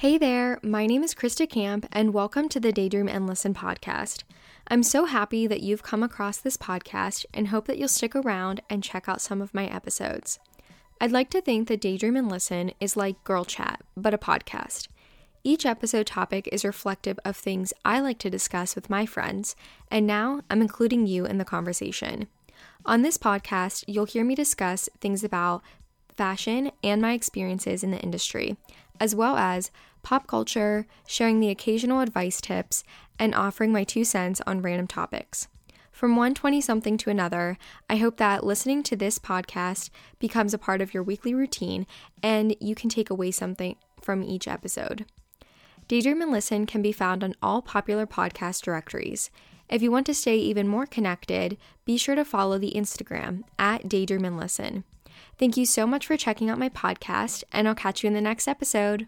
Hey there, my name is Krista Camp, and welcome to the Daydream and Listen podcast. I'm so happy that you've come across this podcast and hope that you'll stick around and check out some of my episodes. I'd like to think that Daydream and Listen is like Girl Chat, but a podcast. Each episode topic is reflective of things I like to discuss with my friends, and now I'm including you in the conversation. On this podcast, you'll hear me discuss things about fashion and my experiences in the industry, as well as pop culture, sharing the occasional advice tips, and offering my two cents on random topics. From one 20 something to another, I hope that listening to this podcast becomes a part of your weekly routine and you can take away something from each episode. Daydream and Listen can be found on all popular podcast directories. If you want to stay even more connected, be sure to follow the Instagram at Daydream and Listen. Thank you so much for checking out my podcast, and I'll catch you in the next episode.